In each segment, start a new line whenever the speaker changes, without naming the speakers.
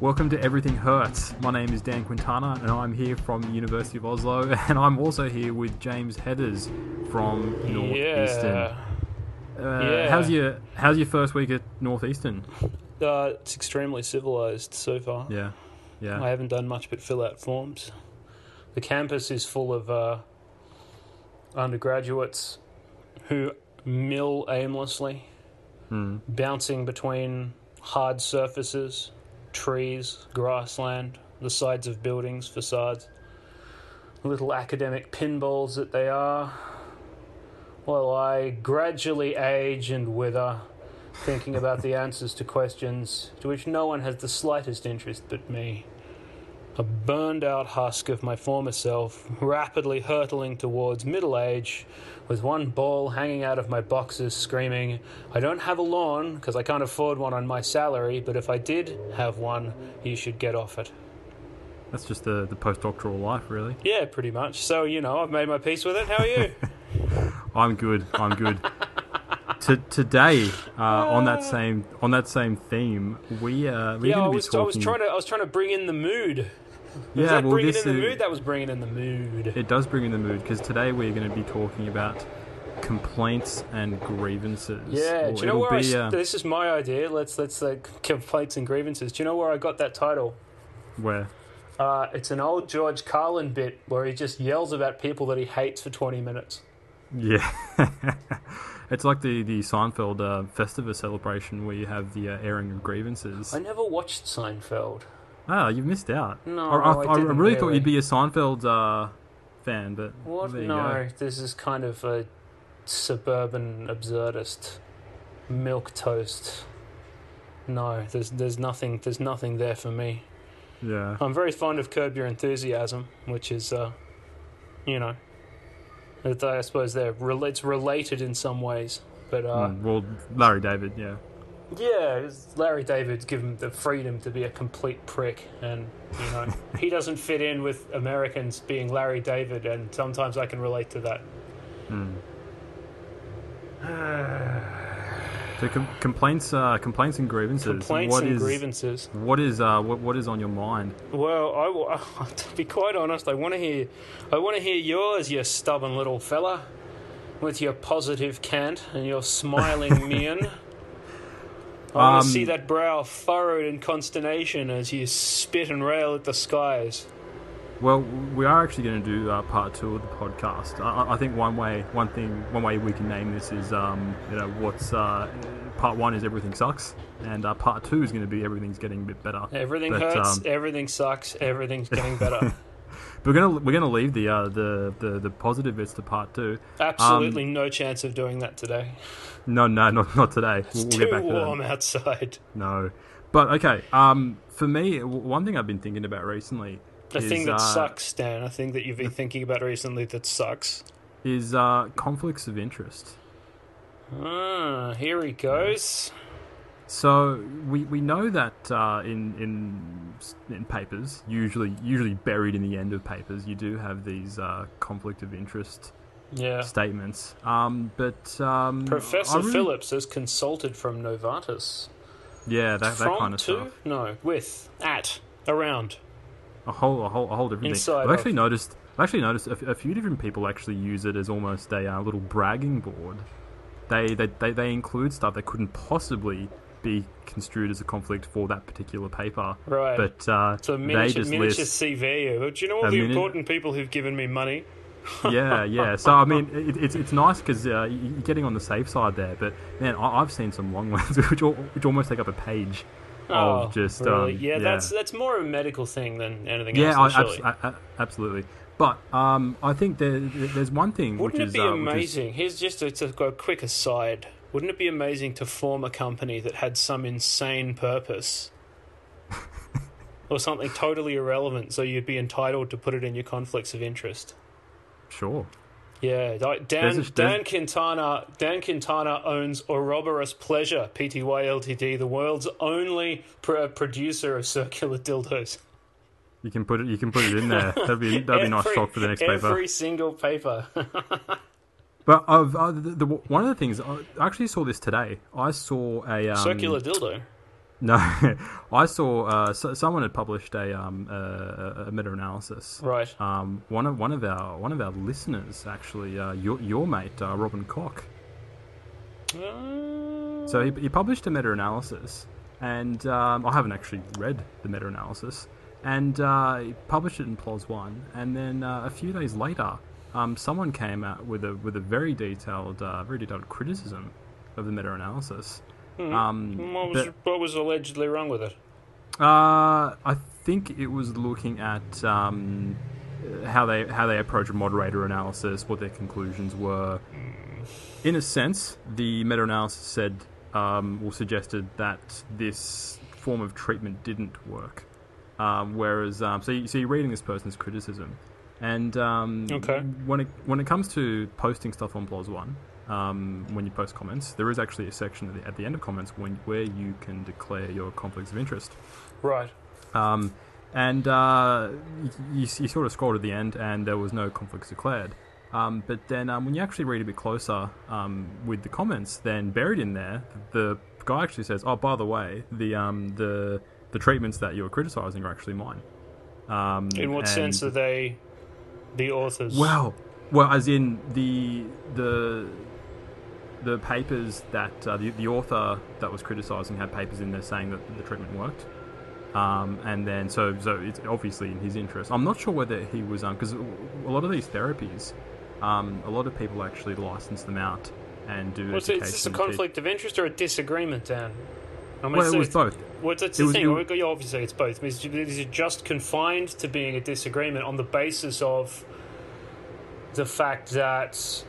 Welcome to Everything Hurts. My name is Dan Quintana, and I'm here from the University of Oslo, and I'm also here with James Heathers from Northeastern.
Yeah.
Uh,
Yeah.
How's your How's your first week at Northeastern?
Uh, it's extremely civilized so far.
Yeah, yeah.
I haven't done much but fill out forms. The campus is full of uh, undergraduates who mill aimlessly,
Hmm.
bouncing between hard surfaces, trees, grassland, the sides of buildings, facades. Little academic pinballs that they are. While I gradually age and wither, thinking about the answers to questions to which no one has the slightest interest but me. A burned out husk of my former self, rapidly hurtling towards middle age, with one ball hanging out of my boxers, screaming, I don't have a lawn because I can't afford one on my salary, but if I did have one, you should get off it.
That's just the the postdoctoral life, really.
Yeah, pretty much. So, you know, I've made my peace with it. How are you?
I'm good. I'm good. to, today, uh, on that same on that same theme, we uh, we're
yeah,
going to be
was, I
talking.
was trying to I was trying to bring in the mood.
Yeah,
that
well,
bringing
this
in the
is-
mood? That was bringing in the mood.
It does bring in the mood because today we're going to be talking about complaints and grievances.
Yeah,
Or
do you know where
be,
s-
uh,
This is my idea. Let's let's uh, complaints and grievances. Do you know where I got that title?
where?
Uh, it's an old George Carlin bit where he just yells about people that he hates for twenty minutes.
Yeah, it's like the the Seinfeld uh, Festivus celebration where you have the uh, airing of grievances.
I never watched Seinfeld.
Ah, you've missed out.
No,
I, I,
I didn't
really thought you'd be a Seinfeld uh, fan, but
What? No, this is kind of a suburban absurdist milk toast. No, there's there's nothing there's nothing there for me.
Yeah,
I'm very fond of Curb Your Enthusiasm, which is, uh, you know, I suppose they're it's related in some ways, but uh,
Mm, well, Larry David. Yeah,
yeah, Larry David's given the freedom to be a complete prick, and you know he doesn't fit in with Americans being Larry David, and sometimes I can relate to that.
Mm. So com- complaints, uh, complaints and grievances.
Complaints
What
and
is-
grievances.
What is uh, what, what is on your mind?
Well, I, to be quite honest, I want to hear, I want to hear yours, you stubborn little fella, with your positive cant and your smiling mien. I want
Um,
to see that brow furrowed in consternation as you spit and rail at the skies.
Well, we are actually going to do uh, part two of the podcast. I, I- I think one way, one thing, one way we can name this is, um, you know, what's uh, part one is everything sucks, and uh, part two is going to be everything's getting a bit better.
Everything
But,
hurts.
um,
everything sucks. Everything's getting better.
We're gonna we're gonna leave the uh, the, the the positive bits to part two.
Absolutely no chance of doing that today.
No, no, not not today.
It's
We'll, we'll
too
get back to
warm
that.
outside.
No, but okay. Um, for me, one thing I've been thinking about recently
The
is,
thing that
uh,
sucks, Dan. I think that you've been thinking about recently that sucks.
is uh, conflicts of interest.
Ah, here he goes.
So we, we know that uh, in in in papers, usually usually buried in the end of papers, you do have these uh, conflict of interest
Yeah.
statements. Um, but um,
Professor
really-
Phillips has consulted from Novartis.
yeah, that, that kind of
to?
stuff.
No, with, at, around.
A whole a whole a whole different
Inside
thing. I've actually
of.
noticed. I've actually noticed a, f- a few different people actually use it as almost a uh, little bragging board. They, they they they include stuff that couldn't possibly be construed as a conflict for that particular paper.
Right.
But uh,
so
they
miniature,
just
miniature
list
CV. But do you know all the
mini-
important people who've given me money?
yeah, yeah. So I mean, it, it's it's nice because uh, you- you're getting on the safe side there. But man, I, I've seen some long ones which al- which almost take up a page
Oh,
of just
really?
um,
yeah, that's that's more a medical thing than anything
yeah,
else. surely.
abs- absolutely. But um, I think there, there's one thing
Wouldn't
which
it
is
be
uh, which is-
amazing? Here's just a, to go a quick aside. Wouldn't it be amazing to form a company that had some insane purpose? or something totally irrelevant, so you'd be entitled to put it in your conflicts of interest.
sure.
Yeah, Dan
There's a-
Dan Quintana Dan Quintana owns Ouroboros Pleasure Pty Ltd, the world's only pr- producer of circular dildos.
You can put it. You can put it in there. That'd be that'd be a nice
Every-
shock for the next
Every
paper.
Every single paper.
But of uh, the, the one of the things I actually saw this today. I saw a um,
circular dildo.
No, I saw uh, so, someone had published a um, a, a meta-analysis.
Right.
Um, one of one of our one of our listeners actually, uh, your your mate uh, Robin Koch.
Uh,
So he, he published a meta-analysis, and um, I haven't actually read the meta-analysis, and uh, he published it in PLOS One, and then uh, a few days later, um, someone came out with a with a very detailed uh, very detailed criticism of the meta-analysis. Um,
what, was,
but-
what was allegedly wrong with it?
Uh, I think it was looking at um, how they how they approach moderator analysis, what their conclusions were. In a sense, the meta-analysis said um, or suggested that this form of treatment didn't work. Um, whereas, um, so, you, so you're reading this person's criticism, and um,
Okay.
when it when it comes to posting stuff on PLOS One, um, when you post comments, there is actually a section at the, at the end of comments when where you can declare your conflicts of interest.
Right.
Um, and uh, you, you sort of scroll to the end, and there was no conflicts declared. Um, but then um, when you actually read a bit closer um, with the comments, then buried in there, the guy actually says, "Oh, by the way, the um, the the treatments that you're criticizing are actually mine." Um,
In what sense are they the authors?
well, well, as in the the the papers that uh, the, the author that was criticizing had papers in there saying that the treatment worked. Um, and then, so so it's obviously in his interest. I'm not sure whether he was because a lot of these therapies, um, a lot of people actually license them out and do
it,
education.
is this a conflict of interest or a disagreement, Dan? I mean,
Well, it
so
was both.
Well, that's the
was-
thing. Well, yeah, obviously, it's both. Is is it just confined to being a disagreement on the basis of the fact that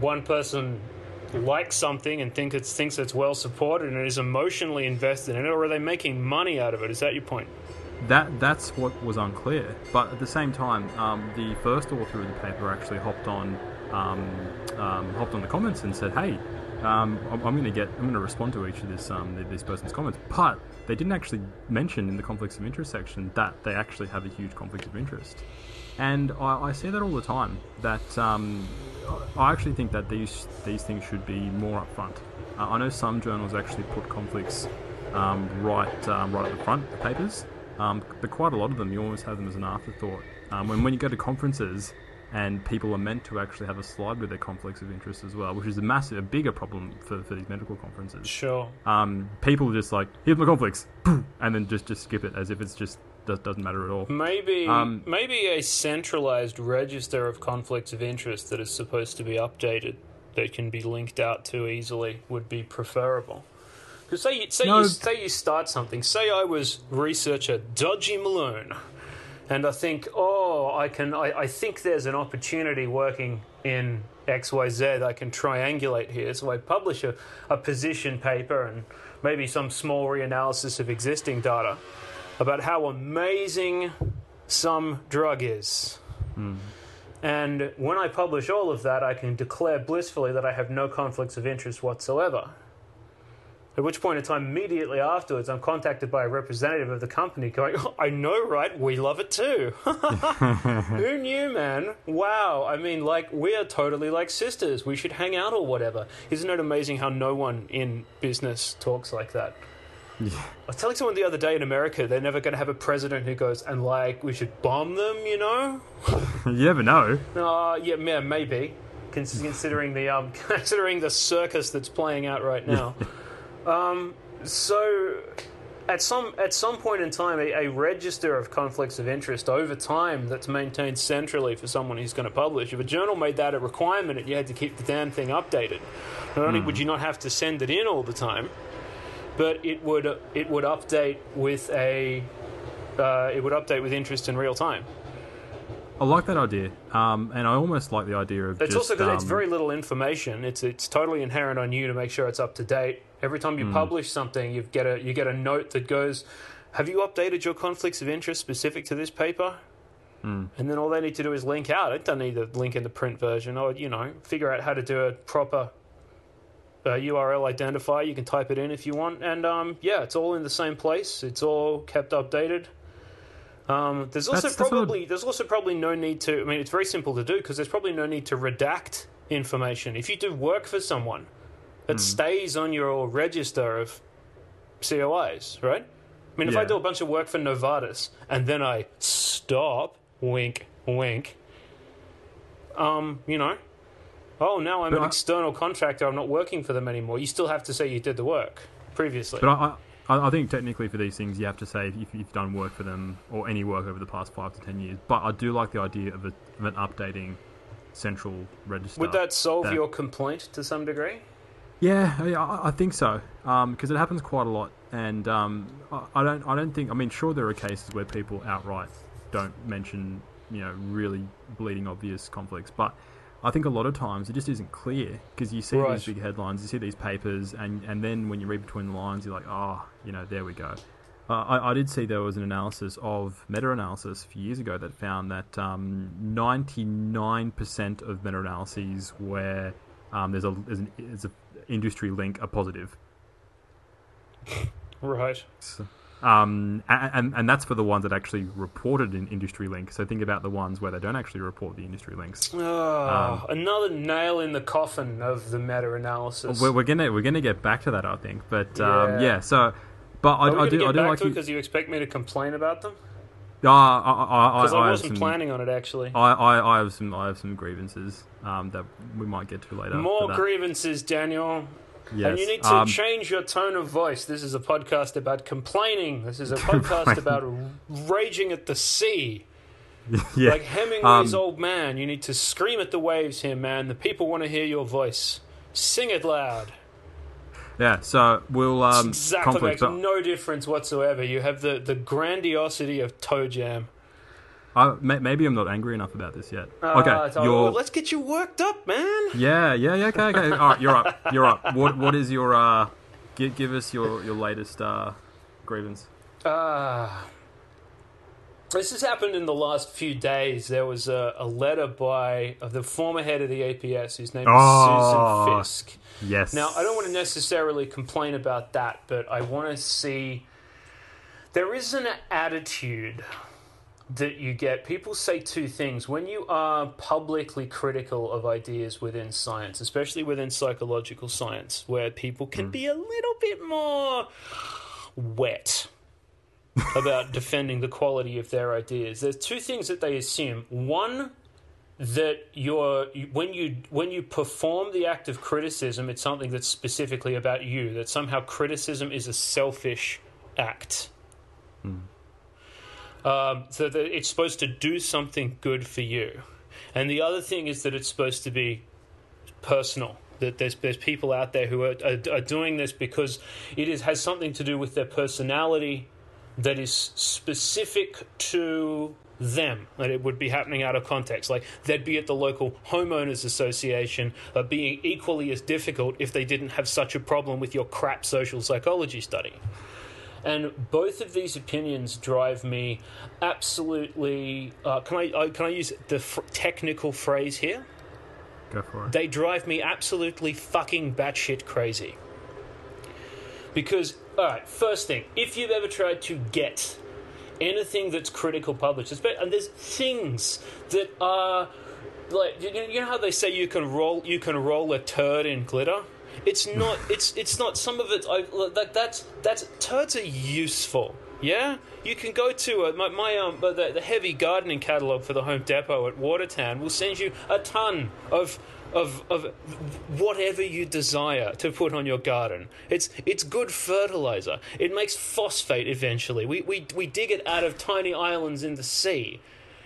one person likes something and think it's, thinks it's well supported and is emotionally invested in it, or are they making money out of it? Is that your point?
That that's what was unclear. But at the same time, um, the first author of the paper actually hopped on um, um, hopped on the comments and said, "Hey, um, I'm, I'm going to get I'm going to respond to each of this um, this person's comments." But they didn't actually mention in the conflicts of interest section that they actually have a huge conflict of interest. And I, I see that all the time. That um, I actually think that these these things should be more upfront. Uh, I know some journals actually put conflicts um, right um, right at the front of the papers, um, but quite a lot of them you almost have them as an afterthought. When when you go to conferences and people are meant to actually have a slide with their conflicts of interest as well, which is a massive, a bigger problem for, for these medical conferences.
Sure.
Um, people are just like, here's my conflicts, and then just just skip it as if it's just does, doesn't matter at all.
Maybe
Um,
maybe a centralized register of conflicts of interest that is supposed to be updated that can be linked out to easily would be preferable. Because say say
No.
you say you start something. Say I was researcher Dodgy Malone, and I think oh I can I, I think there's an opportunity working in X Y Z. I can triangulate here. So I publish a, a position paper and maybe some small reanalysis of existing data about how amazing some drug is. Hmm. And when I publish all of that, I can declare blissfully that I have no conflicts of interest whatsoever. At which point in time, immediately afterwards, I'm contacted by a representative of the company going, "Oh, I know, right? We love it too. Who knew, man? Wow. I mean, like, we are totally like sisters. We should hang out or whatever. Isn't it amazing how no one in business talks like that? I was telling someone the other day in America, they're never going to have a president who goes, and like, we should bomb them, you know?
you never know.
Uh, yeah, yeah, maybe. Considering the um, considering the circus that's playing out right now. Um, so, at some at some point in time, a, a register of conflicts of interest over time that's maintained centrally for someone who's going to publish. If a journal made that a requirement, and you had to keep the damn thing updated. Not only would you not have to send it in all the time, but it would it would update with a uh, it would update with interest in real time.
I like that idea, um, and I almost like the idea of
It's
just,
also because it's
um,
very little information. It's it's totally inherent on you to make sure it's up to date. Every time you publish something, you get a you get a note that goes, "Have you updated your conflicts of interest specific to this paper?"
Hmm.
And then all they need to do is link out. It doesn't need to link in the print version, or you know, figure out how to do a proper uh, URL identifier. You can type it in if you want, and um, yeah, it's all in the same place. It's all kept updated. Um, there's also
That's-
probably there's also probably no need to. I mean, it's very simple to do because there's probably no need to redact information. If you do work for someone, it
Hmm.
stays on your register of COIs, right? I mean, if I do a bunch of work for Novartis and then I stop, wink, wink, um, you know, oh, now I'm
But
an
I-
external contractor, I'm not working for them anymore. You still have to say you did the work previously.
But I, I, I think technically for these things, you have to say if if you've done work for them or any work over the past five to ten years. But I do like the idea of, a, of an updating central register.
Would that solve
that-
your complaint to some degree?
Yeah, I, I think so. Because it happens quite a lot, and um, I, I don't. I don't think. I mean, sure, there are cases where people outright don't mention, you know, really bleeding obvious conflicts, but I think a lot of times it just isn't clear because you see
Right.
these big headlines, you see these papers, and and then when you read between the lines, you're like, oh, you know, there we go. Uh, I, I did see there was an analysis of meta-analysis a few years ago that found that um, 99% of meta-analyses where um, there's a there's, an, there's a industry link are positive.
Right.
So, um, and and that's for the ones that actually reported in industry link. So think about the ones where they don't actually report the industry links.
Oh, another nail in the coffin of the meta analysis.
We're, we're gonna we're gonna get back to that, I think. But um,
Yeah.
yeah. so. But I,
Are we
I do I do like
to
you.
because you expect me to complain about them?
Uh, I, I, I,
I,
I
wasn't
some,
planning on it actually.
I, I, I have some I have some grievances um, that we might get to later.
More grievances, Daniel.
Yes.
And you need to
um,
change your tone of voice. This is a podcast about complaining. This is a podcast about raging at the sea.
yeah.
Like Hemingway's
Um,
old man. You need to scream at the waves here, man. The people want to hear your voice. Sing it loud.
Yeah. So we'll um,
exactly
conflict.
makes no difference whatsoever. You have the, the grandiosity of Toe Jam.
I, maybe I'm not angry enough about this yet.
Ah,
okay. you're,
let's get you worked up, man.
Yeah, yeah, yeah. Okay, okay. All right, you're up. You're up. What What is your uh? Give, give us your your latest uh grievance.
Ah. this has happened in the last few days. There was a, a letter by of the former head of the APS, whose name is
Oh.
Susan Fiske.
Yes.
Now, I don't want to necessarily complain about that, but I want to see. There is an attitude that you get. People say two things. When you are publicly critical of ideas within science, especially within psychological science, where people can mm. be a little bit more wet about defending the quality of their ideas, there's two things that they assume. One, that you're when you when you perform the act of criticism, it's something that's specifically about you. That somehow criticism is a selfish act. Um, so that it's supposed to do something good for you, and the other thing is that it's supposed to be personal. That there's there's people out there who are, are, are doing this because it is has something to do with their personality that is specific to them that it would be happening out of context like they'd be at the local homeowners association uh, being equally as difficult if they didn't have such a problem with your crap social psychology study and both of these opinions drive me absolutely uh, can i uh, can i use the fr- technical phrase here
Go for it.
they drive me absolutely fucking batshit crazy. Because, alright, first thing, if you've ever tried to get anything that's critical published, and there's things that are like you know, how they say you can roll you can roll a turd in glitter. It's not. It's it's not. Some of it. I, that, that's that's turds are useful. Yeah, you can go to uh, my, my um the, the heavy gardening catalog for the Home Depot at Watertown will send you a ton of of of whatever you desire to put on your garden. It's it's good fertilizer. It makes phosphate eventually. We we we dig it out of tiny islands in the sea.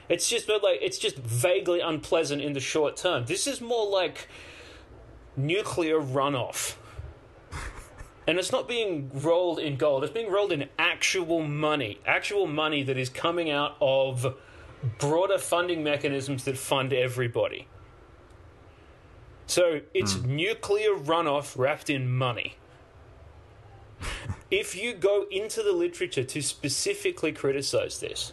It's just like it's just vaguely unpleasant in the short term. This is more like nuclear runoff. And it's not being rolled in gold, it's being rolled in actual money. Actual money that is coming out of broader funding mechanisms that fund everybody. So it's hmm. nuclear runoff wrapped in money. if you go into the literature to specifically criticize this,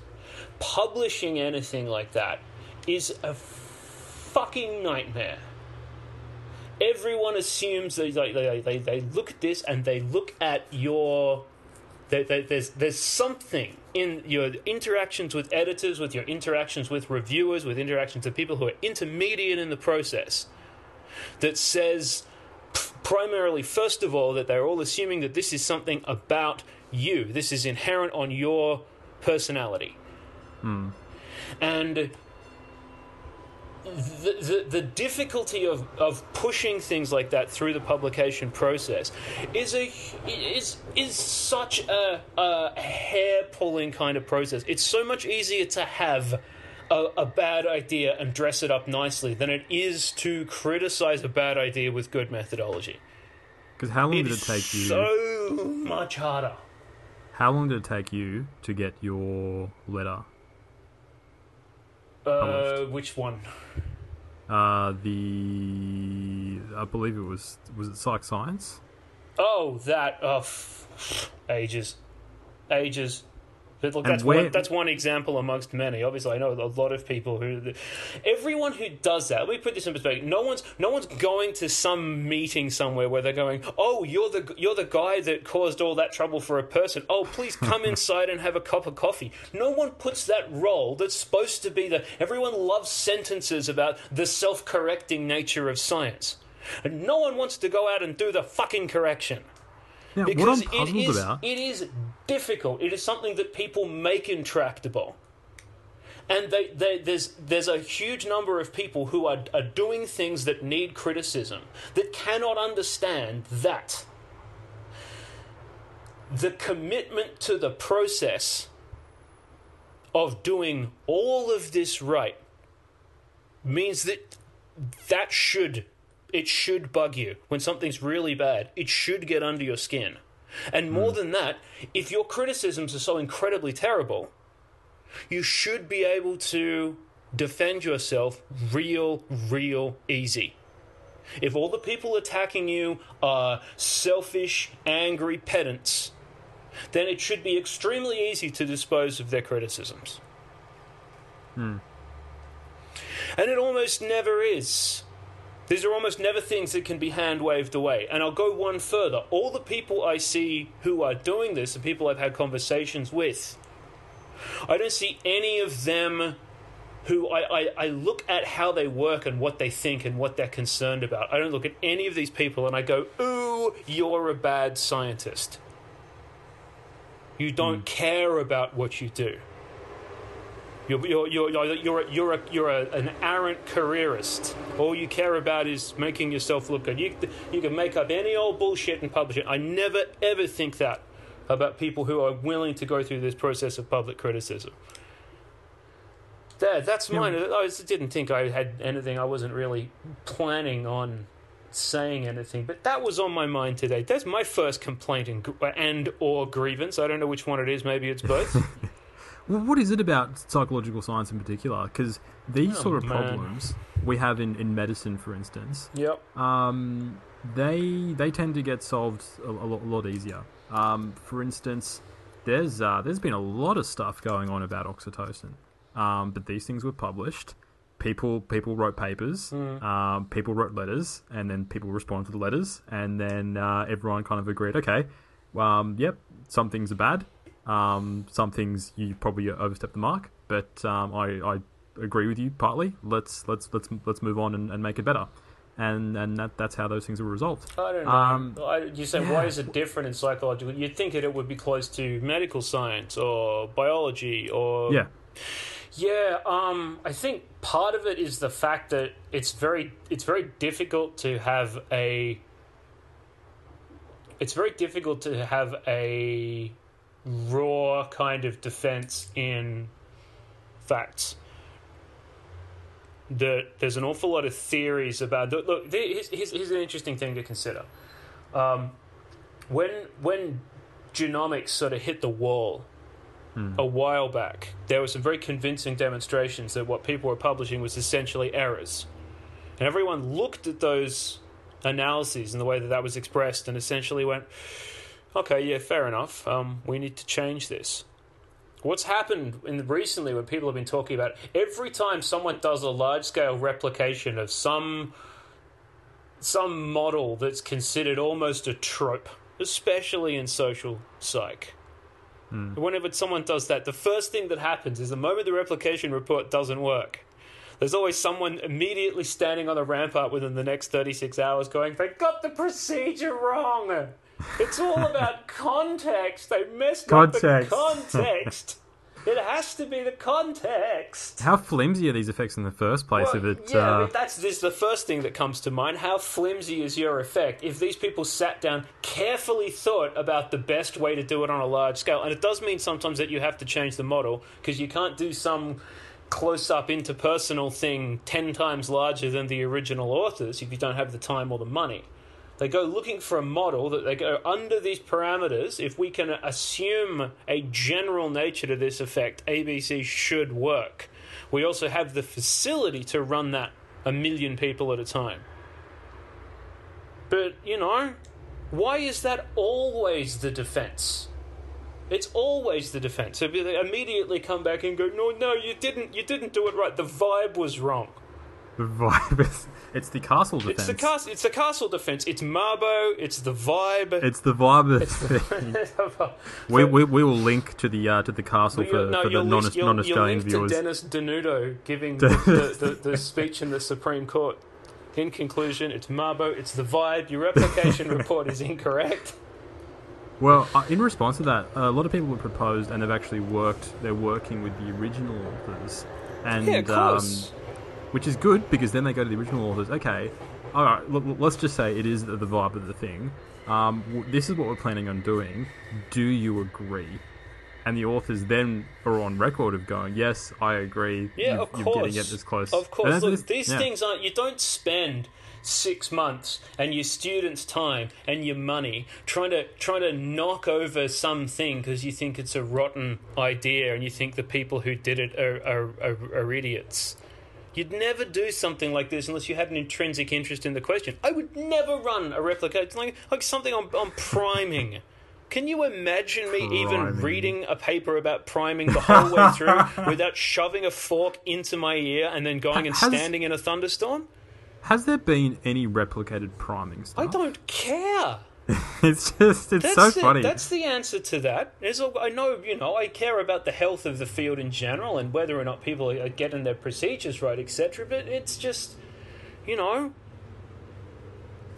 publishing anything like that is a fucking nightmare. Everyone assumes they, they, they, they, they look at this and they look at your. There's, there's something in your interactions with editors, with your interactions with reviewers, with interactions with people who are intermediate in the process that says primarily, first of all, that they're all assuming that this is something about you. This is inherent on your personality. Hmm. And the, the, the difficulty of, of pushing things like that through the publication process is a is is such a, a hair pulling kind of process. It's so much easier to have a, a bad idea and dress it up nicely than it is to criticize a bad idea with good methodology.
Because how long
It
did it take you?
so much harder.
How long did it take you to get your letter?
Uh, which one?
Uh, the I believe it was was it Psych Science?
Oh, that oh, f- ages, ages. But look, that's
where-
one, that's one example amongst many. Obviously, I know a lot of people who, everyone who does that. Let me put this in perspective. No one's no one's going to some meeting somewhere where they're going, "Oh, you're the you're the guy that caused all that trouble for a person. Oh, please come inside and have a cup of coffee." No one puts that role that's supposed to be the. Everyone loves sentences about the self-correcting nature of science, and no one wants to go out and do the fucking correction
what
because
I'm puzzled
it is
about.
it is difficult. It is something that people make intractable, and they, they, there's there's a huge number of people who are are doing things that need criticism that cannot understand that. The commitment to the process of doing all of this right means that that should it should bug you. When something's really bad it should get under your skin and more hmm. than that if your criticisms are so incredibly terrible you should be able to defend yourself real real easy. If all the people attacking you are selfish angry pedants then it should be extremely easy to dispose of their criticisms. Hmm. And it almost never is. These are almost never things that can be hand waved away. And I'll go one further. All the people I see who are doing this, the people I've had conversations with, I don't see any of them who I, I, I look at how they work and what they think and what they're concerned about. I don't look at any of these people and I go, ooh, you're a bad scientist. You don't hmm. care about what you do. You're, you're, you're, you're, you're, a, you're, a, you're a, an arrant careerist. All you care about is making yourself look good. You, you can make up any old bullshit and publish it. I never, ever think that about people who are willing to go through this process of public criticism. There, that's mine. I didn't think I had anything. I wasn't really planning on saying anything, but that was on my mind today. That's my first complaint and, and or grievance. I don't know which one it is. Maybe it's both.
Well, what is it about psychological science in particular? Because these
Oh,
sort of
man.
problems we have in, in medicine, for instance,
yep.
um, they they tend to get solved a, a, lot, a lot easier. Um, for instance, there's uh, there's been a lot of stuff going on about oxytocin, um, but these things were published. People people wrote papers, um, people wrote letters, and then people responded to the letters, and then uh, everyone kind of agreed, okay, um, yep, some things are bad, um, some things you probably overstepped the mark, but um, I, I agree with you partly. Let's let's let's let's move on and, and make it better, and and that, that's how those things were resolved.
I don't know.
Um,
I, you say why is it different in psychological? You'd think that it would be close to medical science or biology or
Yeah,
Yeah, um, I think part of it is the fact that it's very it's very difficult to have a it's very difficult to have a raw kind of defense in facts. That there's an awful lot of theories about. Look, here's, here's, an interesting thing to consider. Um, when when genomics sort of hit the wall a while back, there were some very convincing demonstrations that what people were publishing was essentially errors. And everyone looked at those analyses and the way that that was expressed and essentially went, okay, yeah, fair enough. Um, we need to change this. What's happened in recently when people have been talking about every time someone does a large scale replication of some some model that's considered almost a trope, especially in social psych. Whenever someone does that, the first thing that happens is the moment the replication report doesn't work, There's always someone immediately standing on the rampart within the next 36 hours going, they got the procedure wrong. It's all about context. They messed
Context.
up the context. it has to be the context.
How flimsy are these effects in the first place?
Well,
if it,
yeah,
uh,
that's this is the first thing that comes to mind. How flimsy is your effect? If these people sat down, carefully thought about the best way to do it on a large scale, and it does mean sometimes that you have to change the model because you can't do some close-up interpersonal thing ten times larger than the original authors if you don't have the time or the money. They go looking for a model that they go under these parameters. If we can assume a general nature to this effect, ABC should work. We also have the facility to run that a million people at a time. But, you know, why is that always the defense? It's always the defense. So they immediately come back and go, "No, no, you didn't. You didn't do it right. The vibe was wrong."
the vibe is, it's the castle defense.
It's the castle. It's the castle defense. It's Mabo. It's the vibe.
It's the vibe. Of the we, we, we will link to the uh, to the castle for,
no,
for the non
link, you'll,
non
you'll
Australian viewers.
to Dennis Denuto giving the, the, the, the speech in the Supreme Court. In conclusion, it's Mabo. It's the vibe. Your replication report is incorrect.
Well, uh, in response to that, a lot of people have proposed and they've actually worked. They're working with the original authors, and
Yeah, of course.
Um, which is good because then they go to the original authors. Okay, all right. L- let's just say it is the, the vibe of the thing. Um, w- this is what we're planning on doing. Do you agree? And the authors then are on record of going, "Yes, I agree.
Yeah,
you,
of
You're
course.
getting it as close."
Of course. Look,
this-
these
yeah.
things aren't. You don't spend six months and your students' time and your money trying to trying to knock over something because you think it's a rotten idea and you think the people who did it are are, are, are idiots. You'd never do something like this unless you had an intrinsic interest in the question. I would never run a replica. It's like, like something on, on priming. Can you imagine me even reading a paper about priming the whole way through without shoving a fork into my ear and then going and
Has-
standing in a thunderstorm?
Has there been any replicated priming stuff?
I don't care.
It's just it's
That's
so
it.
funny.
That's the answer to that. Is I know you know I care about the health of the field in general and whether or not people are getting their procedures right, etc. But it's just, you know,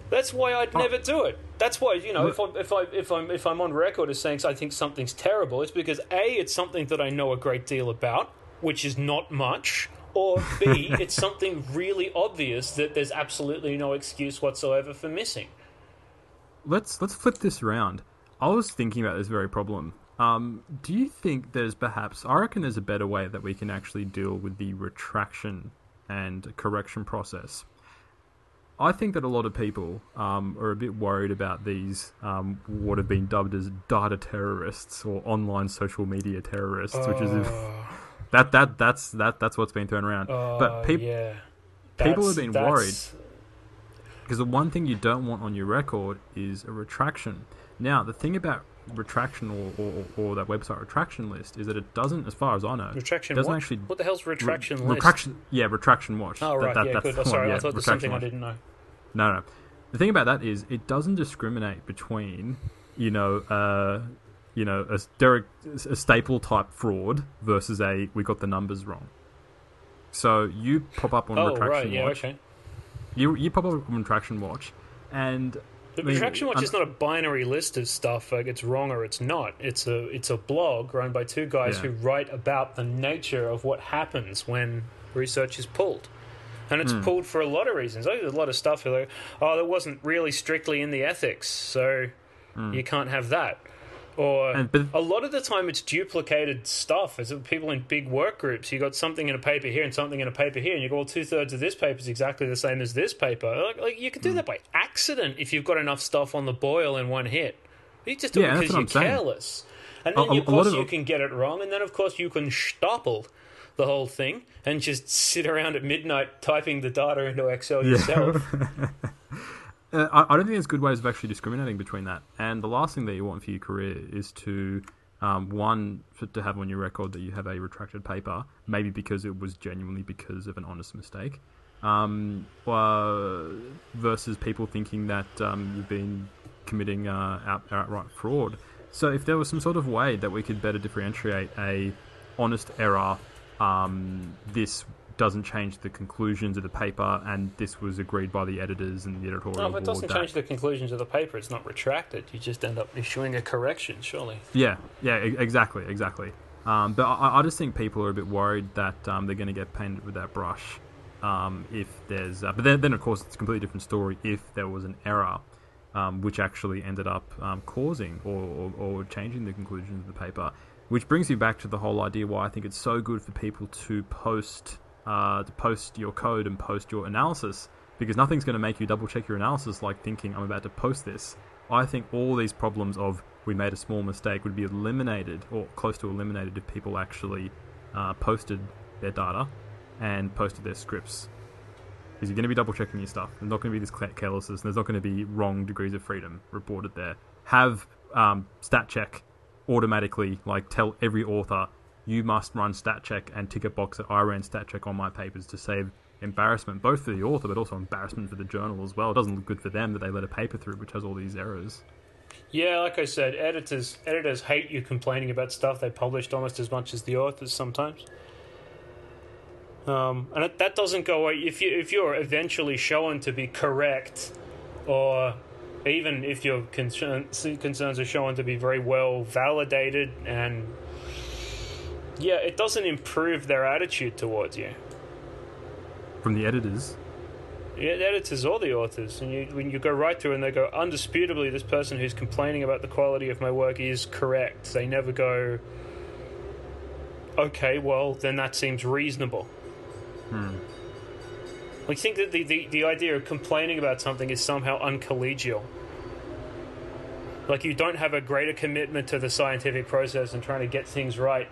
that's why
Oh.
I'd never do it. That's why you know if I if I if I'm if I'm on record as saying I think something's terrible, it's because a it's something that I know a great deal about, which is not much. Or B, it's something really obvious that there's absolutely no excuse whatsoever for missing.
Let's let's flip this around. I was thinking about this very problem. Um, do you think there's perhaps? I reckon there's a better way that we can actually deal with the retraction and correction process. I think that a lot of people um, are a bit worried about these um, what have been dubbed as data terrorists or online social media terrorists, which is that that that's that that's what's been thrown around. but
Uh,
peop-
yeah.
people have been
that's-
because the one thing you don't want on your record is a retraction. Now, the thing about retraction or, or, or that website retraction list is that it doesn't, as far as I know,
Retraction
doesn't
what?
actually
What the hell's retraction
re-
list?
retraction. Yeah, retraction watch.
Oh
That-
right,
that-
yeah,
that's
good. Oh, sorry,
one,
I thought there's something I didn't know.
No, no. The thing about that is it doesn't discriminate between, you know, uh, you know, a, Derek, a staple type fraud versus a we got the numbers wrong. So you pop up on
Oh
retraction
right, yeah,
watch.
okay.
You you pop up on retraction watch, and mean,
retraction watch is not a binary list of stuff. Like it's wrong or it's not. It's a it's a blog run by two guys
Yeah.
who write about the nature of what happens when research is pulled. And it's
Hmm.
pulled for a lot of reasons. Like, There's a lot of stuff like, oh, that wasn't really strictly in the ethics, so you can't have that. Or.
And- but-
a lot of the time, it's duplicated stuff. As people in big work groups, you got something in a paper here and something in a paper here, and you go, well, two thirds of this paper is exactly the same as this paper. Like, like you can do hmm. that by accident if you've got enough stuff on the boil in one hit. You just do
yeah,
it because you're
I'm saying.
careless. And then,
a-
of course,
of-
you can get it wrong, and then, of course, you can stoppel the whole thing and just sit around at midnight typing the data into Excel yourself.
Uh, I, I don't think there's good ways of actually discriminating between that. And the last thing that you want for your career is to, um, one, for, to have on your record that you have a retracted paper, maybe because it was genuinely because of an honest mistake, um, uh, versus people thinking that um, you've been committing uh, out, outright fraud. So if there was some sort of way that we could better differentiate a honest error, um, this doesn't change the conclusions of the paper, and this was agreed by the editors and the editorial board.
No, if it doesn't change the conclusions of the paper, it's not retracted. You just end up issuing a correction, surely.
Yeah, yeah, exactly, exactly. Um, but I, I just think people are a bit worried that um, they're going to get painted with that brush. Um, if there's, uh, but then, then of course it's a completely different story if there was an error, um, which actually ended up um, causing or, or, or changing the conclusions of the paper. Which brings me back to the whole idea why I think it's so good for people to post, uh, to post your code and post your analysis because nothing's going to make you double check your analysis like thinking I'm about to post this. I think all these problems of we made a small mistake would be eliminated or close to eliminated if people actually uh, posted their data and posted their scripts. Because you're going to be double checking your stuff. There's not going to be this carelessness. There's not going to be wrong degrees of freedom reported there. Have um, statcheck automatically, like tell every author, you must run statcheck and tick a box that I ran statcheck on my papers to save embarrassment, both for the author but also embarrassment for the journal as well. It doesn't look good for them that they let a paper through which has all these errors.
Yeah, like I said, editors editors hate you complaining about stuff they published almost as much as the authors sometimes. Um, and that doesn't go away if you if you're eventually shown to be correct, or even if your concern, concerns are shown to be very well validated, and yeah, it doesn't improve their attitude towards you.
From the editors,
Yeah, the editors or the authors, and you when you go right through and they go, undisputably, this person who's complaining about the quality of my work is correct. They never go, okay, well then that seems reasonable. Hmm. I think that the, the, the idea of complaining about something is somehow uncollegial. Like you don't have a greater commitment to the scientific process and trying to get things right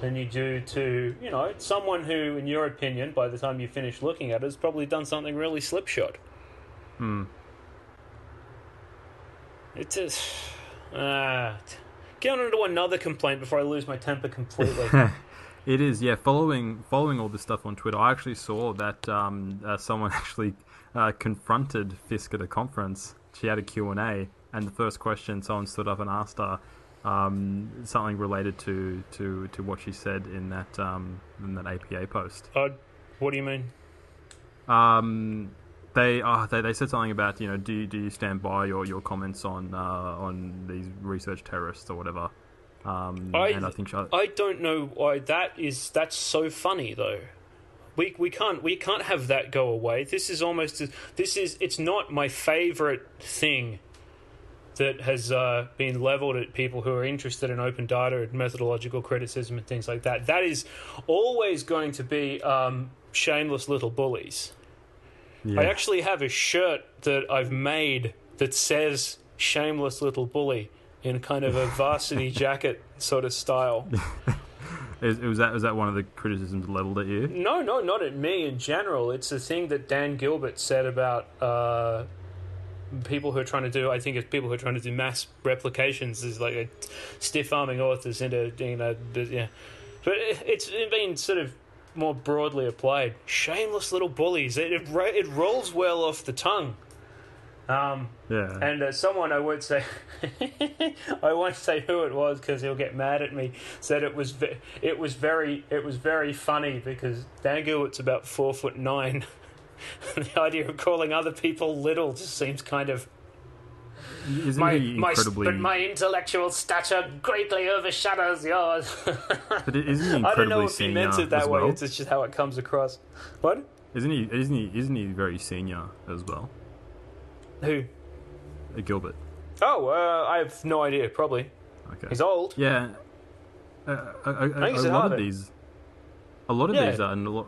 than you do to, you know, someone who, in your opinion, by the time you finish looking at it, has probably done something really slipshod.
Hmm.
It's just. Ah. get on to another complaint before I lose my temper completely.
It is, yeah. Following following all this stuff on Twitter, I actually saw that um, uh, someone actually uh, confronted Fiske at a conference. She had a Q and A, and the first question someone stood up and asked her um, something related to, to, to what she said in that um, in that APA post.
uh, what do you mean?
Um, they, uh, they they said something about you know do you, do you stand by your, your comments on uh, on these research terrorists or whatever. Um,
I-
and I think she,
I don't know why that is. That's so funny though. We we can't we can't have that go away. This is almost this is it's not my favorite thing that has uh, been leveled at people who are interested in open data and methodological criticism and things like that. That is always going to be um, shameless little bullies.
yeah.
I actually have a shirt that I've made that says "shameless little bully" in kind of a varsity jacket sort of style.
Is, was that was that one of the criticisms leveled at you?
No, no, not at me in general. It's the thing that Dan Gilbert said about uh, people who are trying to do. I think it's people who are trying to do mass replications is like a stiff arming authors into you know, but, yeah. But it, it's been sort of more broadly applied. Shameless little bullies. It it, it rolls well off the tongue. Um,
Yeah.
and uh, someone I won't say, I won't say who it was because he'll get mad at me. Said it was ve- it was very it was very funny because Dan it's about four foot nine. the idea of calling other people little just seems kind of
Isn't
my
he
my
incredibly?
but my intellectual stature greatly overshadows yours.
but isn't he
I don't know if he meant it that way.
well?
It's just how it comes across. What?
Isn't he? Isn't he? Isn't he very senior as well?
Who?
Uh, Gilbert.
Oh, uh, I have no idea. Probably
Okay.
he's old.
Yeah. Uh, a, a, a,
think he's
a lot of these, a lot of
Yeah.
these, are, and a lot,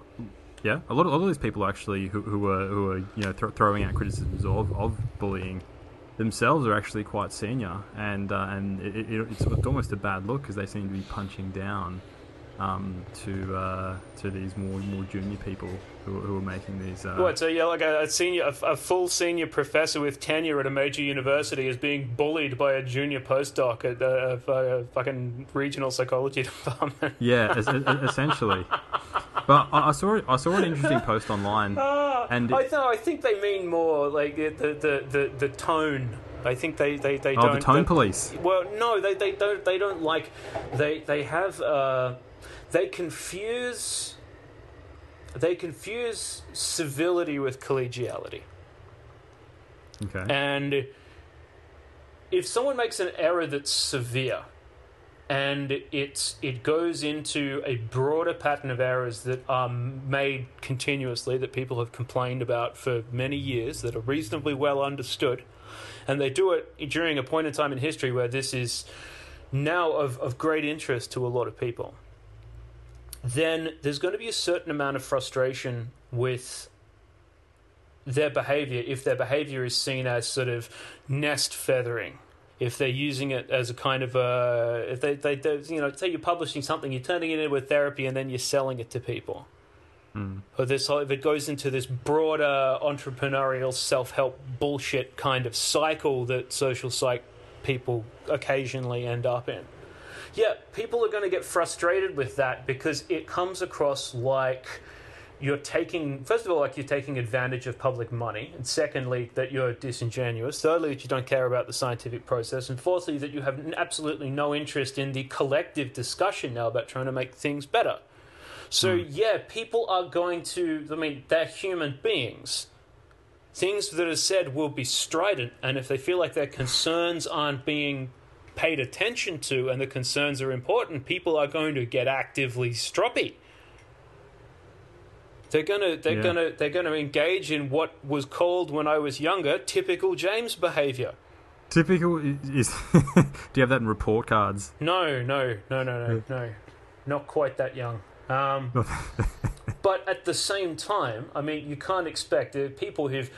yeah, a lot, of, a lot of these people actually who, who are who are you know th- throwing out criticisms of, of bullying themselves are actually quite senior, and uh, and it, it, it's, it's almost a bad look because they seem to be punching down um, to uh, to these more more junior people who, who are making these. Uh,
What? So yeah, like a, a senior, a, a full senior professor with tenure at a major university is being bullied by a junior postdoc at a, a, fucking regional psychology department.
Yeah, es- es- essentially. But I, I saw I saw an interesting post online. And
I know. I think they mean more like the the the, the tone. I think they they, they
Oh,
don't.
the tone police.
Well, no, they, they don't. They don't like. They they have. Uh, they confuse they confuse civility with collegiality.
Okay.
And if someone makes an error that's severe and it's it goes into a broader pattern of errors that are made continuously that people have complained about for many years that are reasonably well understood. And they do it during a point in time in history where this is now of, of great interest to a lot of people. Then there's going to be a certain amount of frustration with their behavior if their behavior is seen as sort of nest feathering if they're using it as a kind of a if they, they, they you know say you're publishing something you're turning it into a therapy and then you're selling it to people
mm.
or this if it goes into this broader entrepreneurial self-help bullshit kind of cycle that social psych people occasionally end up in yeah people are going to get frustrated with that because it comes across like you're taking first of all like you're taking advantage of public money and secondly that you're disingenuous. Thirdly that you don't care about the scientific process. And fourthly that you have absolutely no interest in the collective discussion now about trying to make things better. So
Hmm.
yeah people are going to i mean they're human beings. Things that are said will be strident and if they feel like their concerns aren't being paid attention to and the concerns are important people are going to get actively stroppy they're gonna they're
Yeah.
gonna they're gonna engage in what was called when I was younger typical James behaviour.
Typical is. is do you have that in report cards?
No, no, no, no, no, no, not quite that young. Um, but at the same time, I mean, you can't expect there are people who've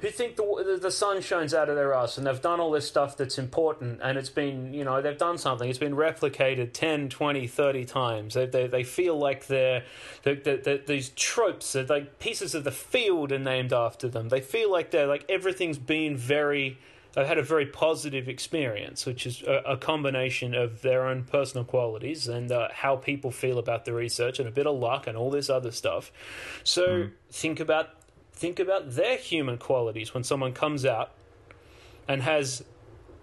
who think the, the sun shines out of their ass and they've done all this stuff that's important and it's been you know they've done something it's been replicated 10 20 30 times. They, they, they feel like they're, they they these tropes are like pieces of the field are named after them. They feel like they're like everything's been very they've had a very positive experience which is a, a combination of their own personal qualities and uh, how people feel about the research and a bit of luck and all this other stuff so think about think about their human qualities when someone comes out and has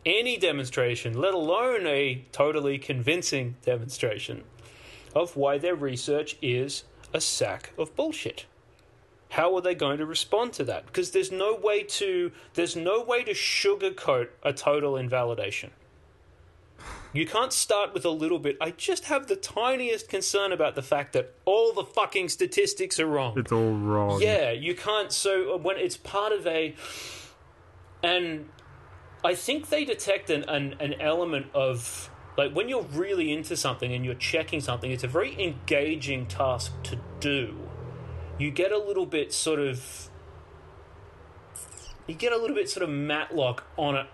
any demonstration, let alone a totally convincing demonstration, of why their research is a sack of bullshit. How are they going to respond to that? Because there's no way to there's no way to sugarcoat a total invalidation. You can't start with a little bit. I just have the tiniest concern about the fact that all the fucking statistics are wrong.
It's all wrong.
Yeah, you can't. So uh, when it's part of a, and I think they detect an, an an element of like when you're really into something and you're checking something. It's a very engaging task to do. You get a little bit sort of. You get a little bit sort of matlock on it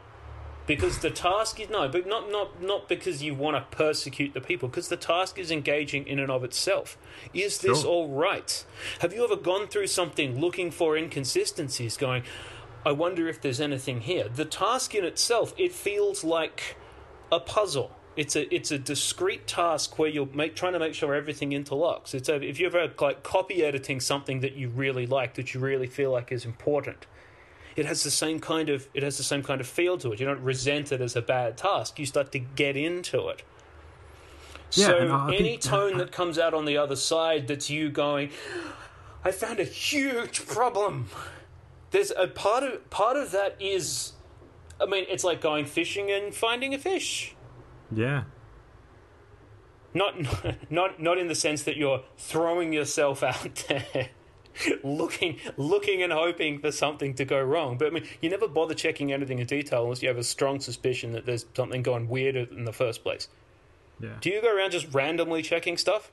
because the task is no, but not not not because you want to persecute the people, because the task is engaging in and of itself. Is this
Sure.
all right? Have you ever gone through something looking for inconsistencies, going, I wonder if there's anything here? The task in itself, it feels like a puzzle. It's a it's a discrete task where you're make, trying to make sure everything interlocks. It's a, if you're ever like copy editing something that you really like, that you really feel like is important it has the same kind of it has the same kind of feel to it. You don't resent it as a bad task. You start to get into it.
Yeah,
so
I- I
any
think-
tone that comes out on the other side that's you going, I found a huge problem. There's a part of part of that is I mean, it's like going fishing and finding a fish.
Yeah.
Not not not in the sense that you're throwing yourself out there. looking looking and hoping for something to go wrong but i mean you never bother checking anything in detail unless you have a strong suspicion that there's something going weird in the first place
Yeah.
do you go around just randomly checking stuff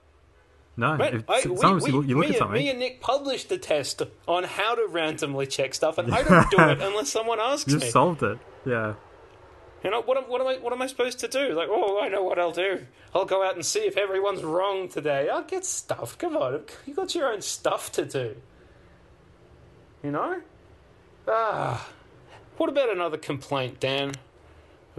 No. If-
I-
sometimes
we-
you look, you look
me,
at
and-
something.
me and nick published the test on how to randomly check stuff and i don't do it unless someone asks
you
me
just solved it. Yeah.
You know what? am- What am I? What am I supposed to do? Like, oh, I know what I'll do. I'll go out and see if everyone's wrong today. I'll get stuff. Come on, you got your own stuff to do. You know? Ah, what about another complaint, Dan?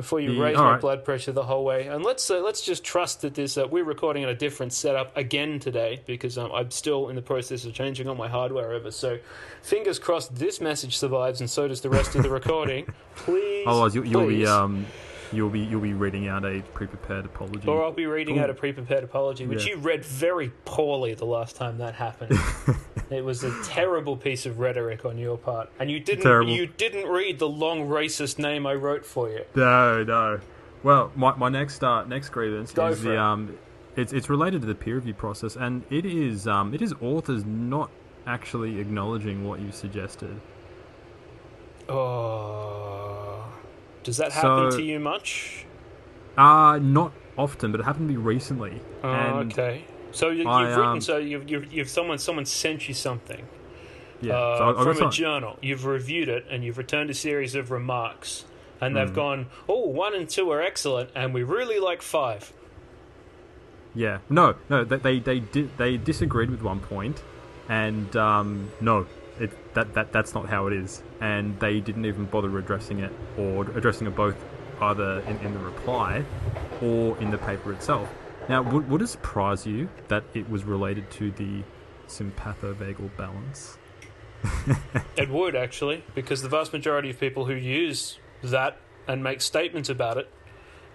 Before you
Yeah,
raise my
right.
blood pressure the whole way, and let's uh, let's just trust that this uh, we're recording in a different setup again today because um, I'm still in the process of changing all my hardware over. So, fingers crossed, this message survives, and so does the rest of the recording. Please,
Otherwise, you, you'll be um, you'll be you'll be reading out a pre-prepared apology.
Or I'll be reading
Ooh.
out a pre-prepared apology, which
Yeah.
you read very poorly the last time that happened. it was a terrible piece of rhetoric on your part, and you didn't
Terrible.
you didn't read the long racist name I wrote for you.
No, no. Well, my, my next uh, next grievance
Go
is the
it.
um, it's it's related to the peer review process, and it is um, it is authors not actually acknowledging what you suggested.
Oh, does that happen
So-
to you much?
Uh not often, but it happened to me recently.
Oh, okay. So you, you've
I,
written.
um,
So you've, you've, you've someone someone sent you something
Yeah,
uh,
so I- I
from a journal. You've reviewed it and you've returned a series of remarks, and they've gone, "Oh, one and two are excellent, and we really like five.
Yeah, no, no, they they they, di- they disagreed with one point, and um, no, that, that that's not how it is, and they didn't even bother addressing it or addressing it both either in, in the reply or in the paper itself. Now, would, would it surprise you that it was related to the sympathovagal balance?
It would actually, because the vast majority of people who use that and make statements about it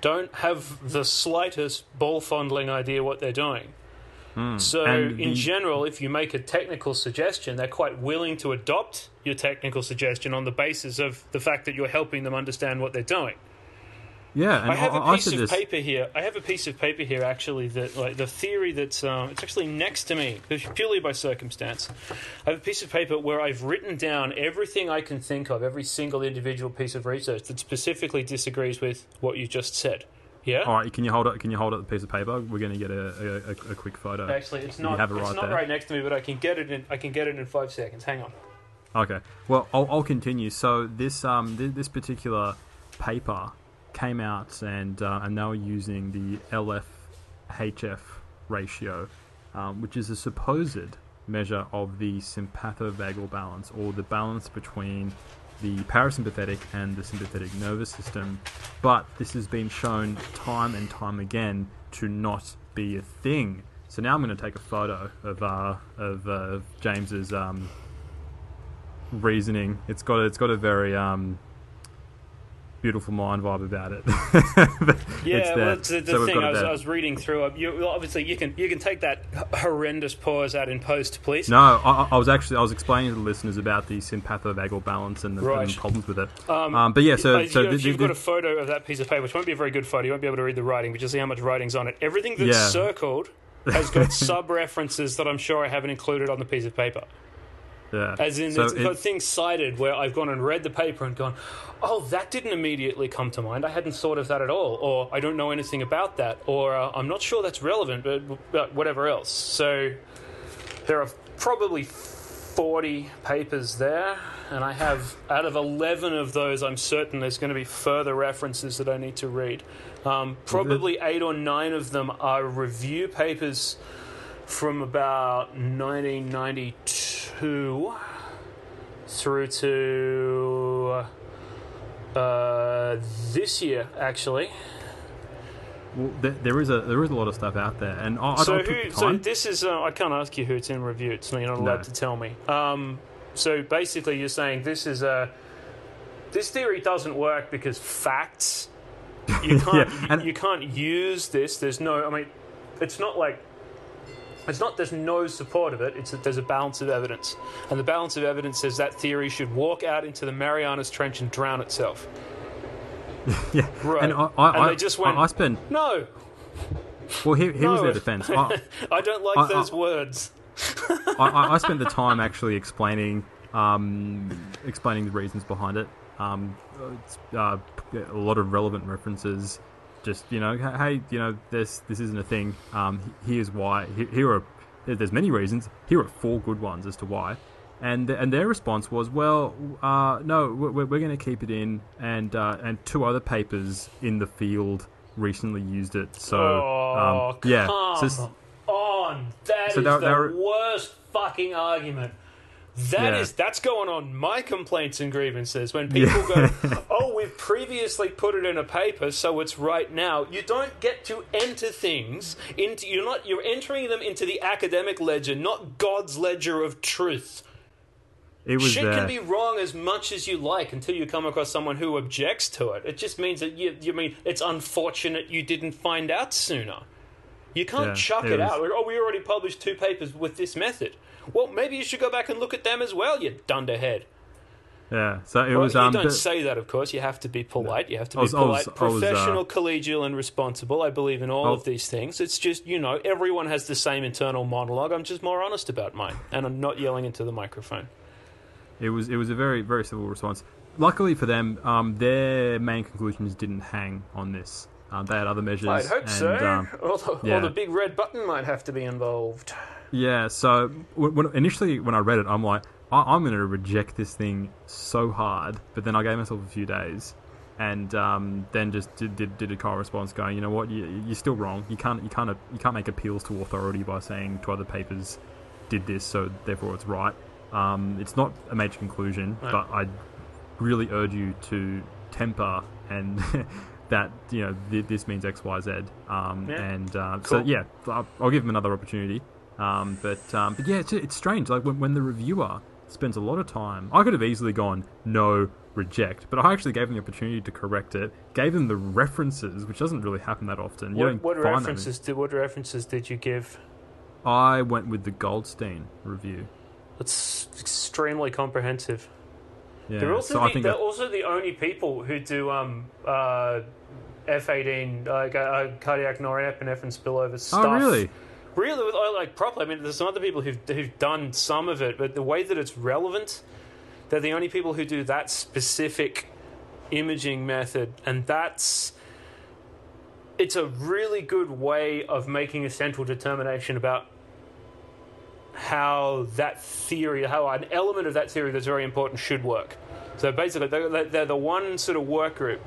don't have the slightest ball fondling idea what they're doing. So,
Hmm. And
in
the-
general, if you make a technical suggestion, they're quite willing to adopt your technical suggestion on the basis of the fact that you're helping them understand what they're doing.
Yeah, and
I have a piece of
this.
paper here. I have a piece of paper here, actually, that like the theory that's um, it's actually next to me, purely by circumstance. I have a piece of paper where I've written down everything I can think of, every single individual piece of research that specifically disagrees with what you just said. Yeah.
All right, can you hold it? Can you hold up the piece of paper? We're going to get a, a, a, a quick photo.
Actually, it's
You
not.
have it
it's
right
not
there.
right next to me, but I can get it in. I can get it in five seconds. Hang on.
Okay. Well, I'll, I'll continue. So this um th- this particular paper came out and uh, and they were using the LF-HF ratio, um, which is a supposed measure of the sympathovagal balance or the balance between the parasympathetic and the sympathetic nervous system. But this has been shown time and time again to not be a thing. So now I'm going to take a photo of uh, of uh, James's um, reasoning. It's got it's got a very um, beautiful mind vibe about it.
Yeah,
it's
well, the, the
So
thing I was. I was reading through. uh, You, obviously, you can you can take that horrendous pause out in post, please.
No, I, I- was actually I was explaining to the listeners about the sympathovagal balance and the, and
Right.
the problems with it.
Um,
Um, but yeah, so
Uh,
so
you,
thi-
if you've
thi-
got a photo of that piece of paper, which won't be a very good photo. You won't be able to read the writing, but you'll see how much writing's on it. Everything that's
Yeah.
circled has got sub references that I'm sure I haven't included on the piece of paper.
Yeah.
As in,
So
it's got things cited where I've gone and read the paper and gone, oh, that didn't immediately come to mind. I hadn't thought of that at all. Or I don't know anything about that. Or uh, I'm not sure that's relevant, but, but whatever else. So there are probably 40 papers there. And I have, out of 11 of those, I'm certain there's going to be further references that I need to read. Um, probably eight or nine of them are review papers from about 1992 through to uh, this year, actually.
well, there, there is a there is a lot of stuff out there, and I, I
so, who, so this is uh, I can't ask you who it's in review. So you're not allowed
No.
to tell me. Um, so basically, you're saying this is a this theory doesn't work because facts. You can't
Yeah, and-
you can't use this. There's no. I mean, it's not like it's not there's no support of it. It's that there's a balance of evidence, and the balance of evidence says that theory should walk out into the Marianas Trench and drown itself.
yeah,
Right.
and I, I,
And they just went-
I, I spend
No,
well. Here, here was their defense. I,
I don't like those words.
I, I, I spent the time actually explaining um, explaining the reasons behind it. Um, it's, uh, a lot of relevant references. Just you know, hey, you know, this this isn't a thing. Um, here's why. Here, are there's many reasons. Here are four good ones as to why. And and their response was, well, uh, no, we're, we're going to keep it in, and uh, and two other papers in the field recently used it. So
Oh,
um, yeah, so
on. That is
So they're-
the worst fucking argument. That
Yeah.
is- that's going on my complaints and grievances when people go, "Oh, we've previously put it in a paper, so it's right now." You don't get to enter things into you're not you're entering them into the academic ledger, not God's ledger of truth.
it was
Shit
there.
can be wrong as much as you like until you come across someone who objects to it. It just means that you, you mean it's unfortunate you didn't find out sooner. You can't
Yeah,
chuck
it
it,
was-
out. Oh, we already published two papers with this method. Well, maybe you should go back and look at them as well, you dunderhead.
yeah. So it
Well,
was.
you
Um,
don't
but-
say that, of course. You have to be polite. You have to be
was- I was-
polite,
I was, uh,
professional, collegial, and responsible. I believe in all of these things. It's just, you know, everyone has the same internal monologue. I'm just more honest about mine, and I'm not yelling into the microphone.
It was it was a very very civil response. Luckily for them, um, their main conclusions didn't hang on this. Um, they had other measures.
I'd hope
and,
so.
Um,
or, the,
yeah.
or the big red button might have to be involved.
Yeah. So when, when, initially when I read it, I'm like, I, I'm going to reject this thing so hard. But then I gave myself a few days, and um, then just did, did did a call response going, you know what, you, you're still wrong. You can't you can't you can't make appeals to authority by saying two other papers did this, so therefore it's right. Um, it's not a major conclusion,
Right.
but I really urge you to temper and that you know th- this means X Y Z. Um,
Yeah.
And uh, so yeah, I'll, I'll give him another opportunity. Um, but um, but yeah, it's, it's strange. Like when, when the reviewer spends a lot of time, I could have easily gone no, reject, but I actually gave him the opportunity to correct it. Gave him the references, which doesn't really happen that often. You
What,
don't
what
find
references did what references did you give?
I went with the Goldstein review.
It's extremely comprehensive.
Yeah,
They're also
so
the,
I think
they're
that,
also the only people who do um uh F18 uh, ca- uh, cardiac norepinephrine spillover stuff.
oh really?
Really, with oh, like properly. I mean, there's some other people who've who've done some of it, but the way that it's relevant, they're the only people who do that specific imaging method, and that's it's a really good way of making a central determination about how that theory, how an element of that theory that's very important should work. So basically, they're, they're the one sort of work group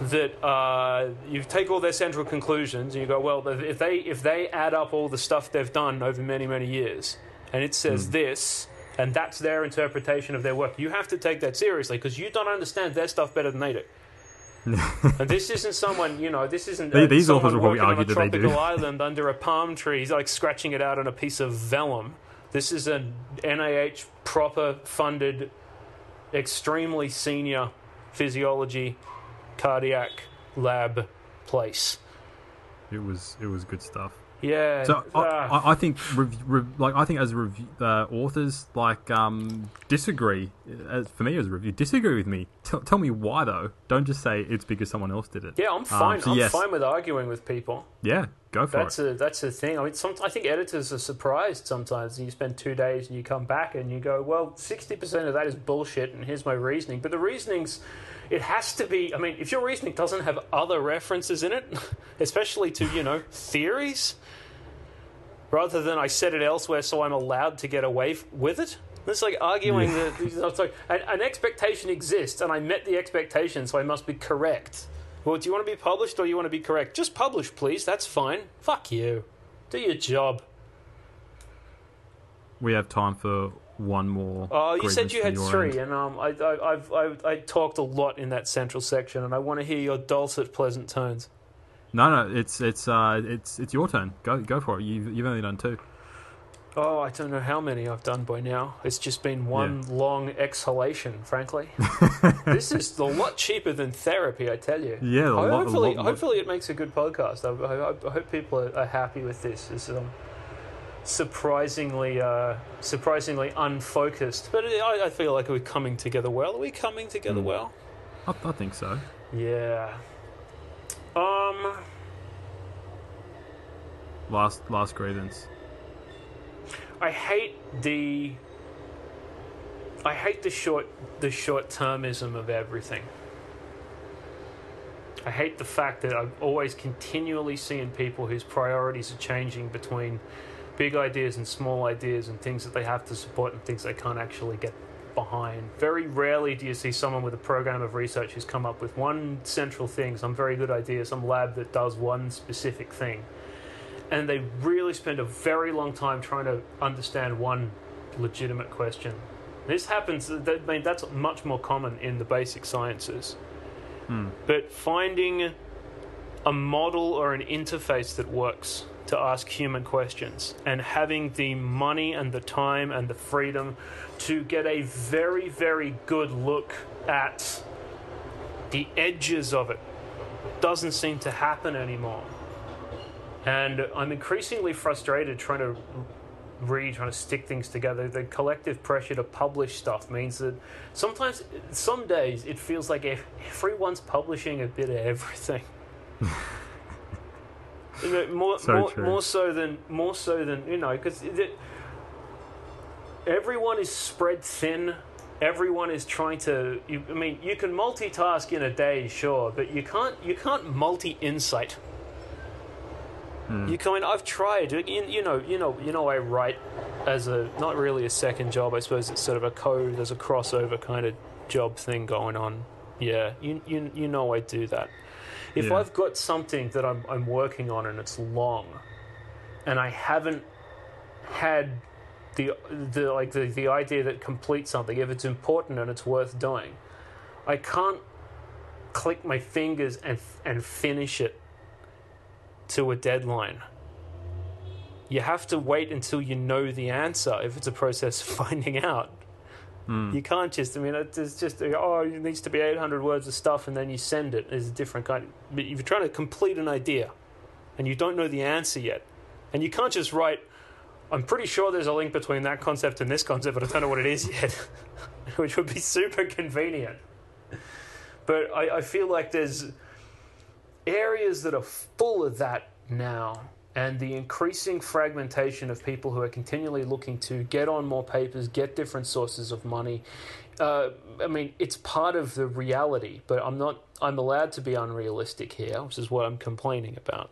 that uh, you take all their central conclusions and you go, well, if they if they add up all the stuff they've done over many many years, and it says this, and that's their interpretation of their work, you have to take that seriously because you don't understand their stuff better than they do. and this isn't someone, you know, this isn't uh,
These- authors will probably
working on a
argue that they do.
tropical island under a palm tree, like scratching it out on a piece of vellum. This is an NIH proper funded, extremely senior physiology cardiac lab place.
It was it was good stuff.
Yeah.
So I,
ah,
I, I think rev, rev, like I think as review, uh, authors like um, disagree. As for me as a review, disagree with me. Tell tell me why though. Don't just say it's because someone else did it.
yeah, I'm fine.
so
I'm
yes.
fine with arguing with people.
Yeah, go for it.
That's
it.
a that's a thing. I mean, some, I think editors are surprised sometimes. You spend two days and you come back and you go, "Well, sixty percent of that is bullshit," and here's my reasoning. But the reasonings, it has to be. I mean, if your reasoning doesn't have other references in it, especially to you know theories, rather than I said it elsewhere, so I'm allowed to get away f- with it. It's like arguing that it's like an, an expectation exists, and I met the expectation, so I must be correct. Well, do you want to be published or do you want to be correct? Just publish, please. That's fine. Fuck you. Do your job.
We have time for one more.
Oh, you said you had three,
end.
and um, I, I, I've, I, I talked a lot in that central section, and I want to hear your dulcet, pleasant tones.
No, no, it's it's uh, it's it's your turn. Go go for it. You've you've only done two.
Oh, I don't know how many I've done by now. It's just been one long exhalation, frankly. this is a lot cheaper than therapy, I tell you.
Yeah, a lot-
hopefully,
lot- lot-
hopefully it makes a good podcast. I, I, I hope people are, are happy with this. It's um, surprisingly, uh, surprisingly unfocused, but I, I feel like we're coming together well. Are we coming together
Hmm.
well?
I, I think so.
Yeah. Um.
Last last grievance.
I hate the I hate the short the short termism of everything. I hate the fact that I'm always continually seeing people whose priorities are changing between big ideas and small ideas and things that they have to support and things they can't actually get behind. Very rarely do you see someone with a program of research who's come up with one central thing, some very good idea, some lab that does one specific thing and they really spend a very long time trying to understand one legitimate question. This happens. I mean, that's much more common in the basic sciences. Hmm. But finding a model or an interface that works to ask human questions and having the money and the time and the freedom to get a very, very good look at the edges of it doesn't seem to happen anymore. And I'm increasingly frustrated trying to read, trying to stick things together. The collective pressure to publish stuff means that sometimes, some days, it feels like everyone's publishing a bit of everything. You know, more,
So
more, more so than more so than you know, because everyone is spread thin. Everyone is trying to. You, I mean, you can multitask in a day, sure, but you can't. You can't multi-insight. Hmm. You kind. I've tried. You, you know. You know. You know. I write as a not really a second job. I suppose it's sort of a code. There's a crossover kind of job thing going on. Yeah. You. You. You know. I do that. If
Yeah.
I've got something that I'm, I'm working on and it's long, and I haven't had the the like the, the idea that complete something, if it's important and it's worth doing, I can't click my fingers and and finish it to a deadline. You have to wait until you know the answer if it's a process of finding out. Mm. You can't just, I mean, it's just, uh, oh, it needs to be 800 words of stuff and then you send it. it is a different kind. But if you're trying to complete an idea and you don't know the answer yet, and you can't just write, I'm pretty sure there's a link between that concept and this concept, but I don't know what it is yet, which would be super convenient. But I, I feel like there's areas that are full of that now, and the increasing fragmentation of people who are continually looking to get on more papers, get different sources of money. Uh, I mean, it's part of the reality, but I'm not. I'm allowed to be unrealistic here, which is what I'm complaining about.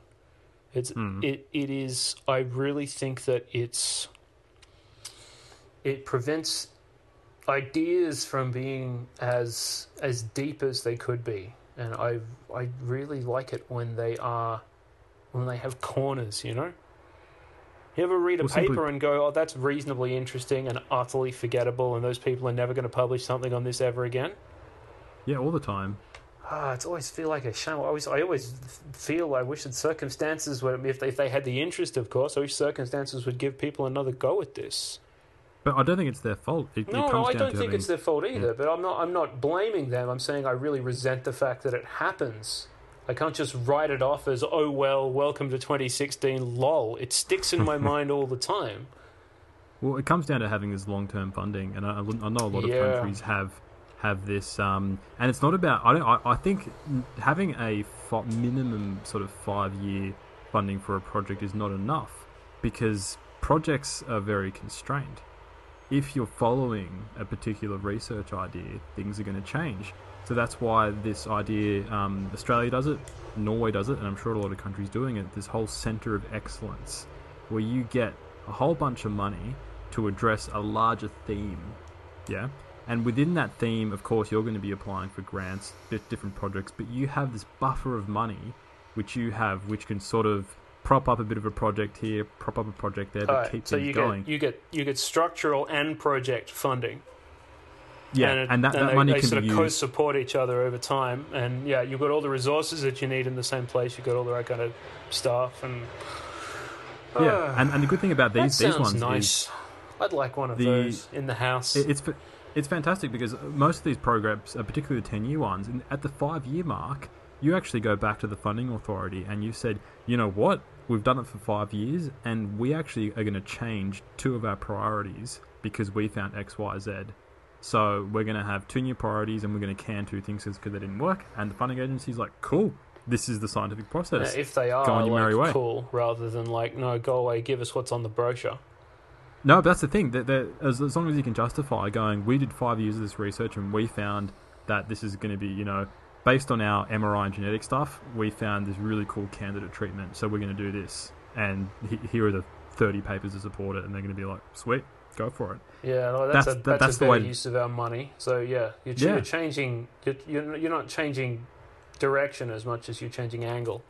It's it it is. I really think that it's it prevents ideas from being as as deep as they could be, and I I really like it when they are when they have corners. You know, you ever read a
Well, simply-
paper and go, "Oh, that's reasonably interesting and utterly forgettable," and those people are never going to publish something on this ever again.
Yeah, all the time.
Ah, it's always feel like a shame. I always, I always feel I wish that circumstances would, if they, if they had the interest, of course, I wish circumstances would give people another go at this.
But I don't think it's their fault. It,
No,
it
no, I don't think
having,
it's their fault either. But I'm not, I'm not blaming them. I'm saying I really resent the fact that it happens. I can't just write it off as, oh well, welcome to 2016, lol. It sticks in my mind all the time.
Well, it comes down to having this long-term funding, and I, I know a lot of
Yeah.
countries have have this. Um, and it's not about. I don't. I, I think having a fi- minimum sort of five-year funding for a project is not enough because projects are very constrained. If you're following a particular research idea, things are going to change. So that's why this idea, um, Australia does it, Norway does it, and I'm sure a lot of countries doing it. This whole centre of excellence, where you get a whole bunch of money to address a larger theme, yeah. And within that theme, of course, you're going to be applying for grants, di- different projects, but you have this buffer of money, which you have, which can sort of prop up a bit of a project here, prop up a project there, but
Alright,
keep
so
things
you
going.
get you get you get structural and project funding.
Yeah,
and, it-
and that, that
they,
money
they
can
sort
be
of
used.
co-support each other over time. And yeah, you've got all the resources that you need in the same place. You've got all the right kind of staff and
Yeah, and, and the good thing about these these ones
nice.
is
I'd like one of
the-
those in the house.
It- It's it's fantastic because most of these programs, uh, particularly the ten year ones, at the five year mark, you actually go back to the funding authority and you said, you know what, we've done it for five years, and we actually are going to change two of our priorities because we found X, Y, Z. So we're going to have two new priorities, and we're going to can two things because they didn't work. And the funding agency's like, cool, this is the scientific
Yeah,
process.
if they are
Go on your merry way.
cool, rather than like no, go away, give us what's on the brochure.
No, but that's the thing. That, as, as long as you can justify going, we did five years of this research and we found that this is going to be, you know, based on our MRI and genetic stuff, we found this really cool candidate treatment. So we're going to do this, and he, here are the thirty papers to support it, and they're going to be like, sweet, go for it.
Yeah, no, that's,
That's-
a that's,
that's
a
the
better
way-
use of our money. So yeah, you're, ch-
Yeah.
you're changing. You're, you're not changing direction as much as you're changing angle.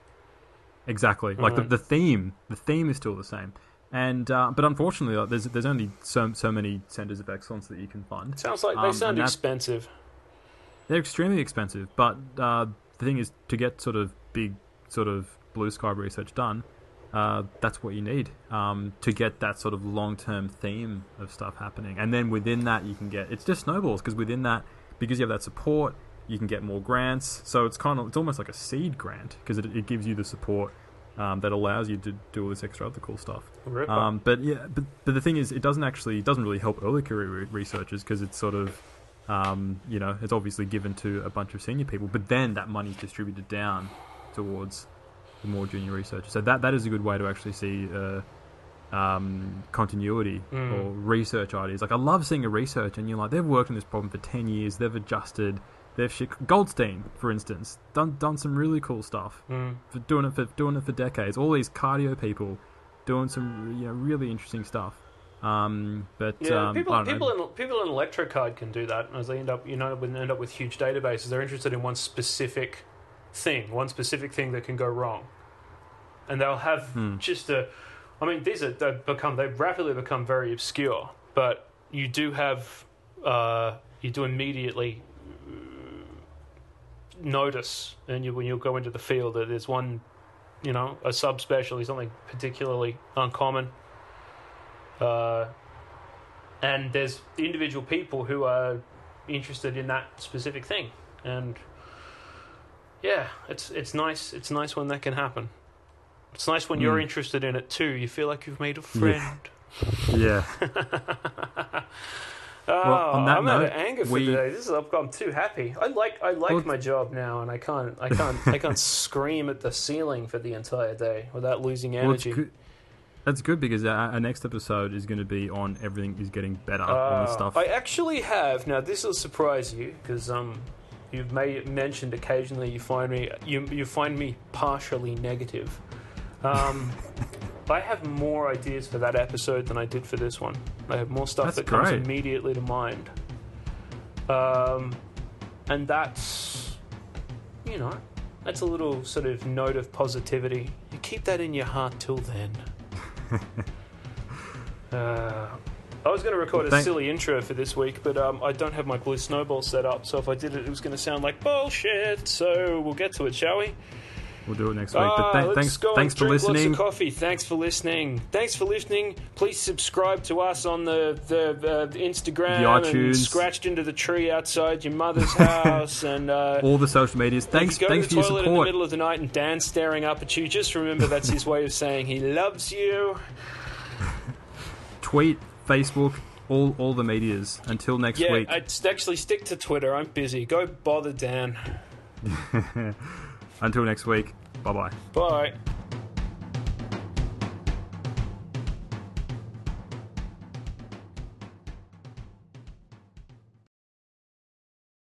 Exactly. Like the,
Right.
the theme, the theme is still the same. And uh, but unfortunately, like, there's there's only so so many centers of excellence that you can fund.
Sounds like
Um,
they
and
sound expensive.
They're extremely expensive, but uh, the thing is, to get sort of big, sort of blue sky research done, uh, that's what you need um, to get that sort of long term theme of stuff happening. And then within that, you can get it's just snowballs because within that, because you have that support, you can get more grants. So it's kind of it's almost like a seed grant because it, it gives you the support. Um, that allows you to do all this extra other cool stuff. Um, but yeah, but, but the thing is, it doesn't actually it doesn't really help early career re- researchers because it's sort of um, you know it's obviously given to a bunch of senior people, but then that money's distributed down towards the more junior researchers. So that that is a good way to actually see uh, um, continuity
Mm.
or research ideas. Like I love seeing a research and you're like they've worked on this problem for ten years, they've adjusted. They've shi Goldstein, for instance, done done some really cool stuff
Mm.
for doing it for doing it for decades. All these cardio people doing some you know really interesting stuff. Um, but
Yeah,
um,
people people
know.
in people in electrocard can do that as they end up you know when they end up with huge databases. They're interested in one specific thing, one specific thing that can go wrong, and they'll have
Hmm.
just a. I mean, these are they become they rapidly become very obscure, but you do have uh, you do immediately uh, notice, and you when you go into the field that there's one, you know, a subspecialty, something particularly uncommon. Uh, and there's individual people who are interested in that specific thing, and yeah, it's it's nice. It's nice when that can happen. It's nice when you're
Mm.
interested in it too. You feel like you've made a friend.
Yeah,
Oh,
on that
I'm out of anger for
we-
today. This is I'm, I'm too happy. I like I like
Well,
my job now, and I can't I can't I can't scream at the ceiling for the entire day without losing energy.
good. That's good because our, our next episode is going to be on everything is getting better on the
Uh,
stuff.
I actually have. Now this will surprise you because um, you've made mentioned occasionally you find me you you find me partially negative. Um, I have more ideas for that episode than I did for this one. I have more stuff
That's
that comes
great.
immediately to mind. Um, and that's you know that's a little sort of note of positivity. You keep that in your heart till then. Uh, I was going to record
Well,
a silly intro for this week, but um, I don't have my blue snowball set up, so if I did it, it was going to sound like bullshit. So we'll get to it, shall we?
we'll do it next week.
Ah,
but th-
let's
thanks,
go
thanks
and
for
drink
listening.
Lots of coffee. Thanks for listening. Thanks for listening. Please subscribe to us on the the, uh, the Instagram
The
and scratched into the tree outside your mother's house and. Uh,
All the social medias. Thanks,
go
thanks
to
for
the
your
toilet in the
support.
middle of the night and Dan's staring up at you, just remember that's his way of saying he loves you.
Tweet, Facebook, all all the medias. Until next
Yeah,
week.
I'd actually stick to Twitter. I'm busy. Go bother Dan.
Until next week. Bye bye.
Bye.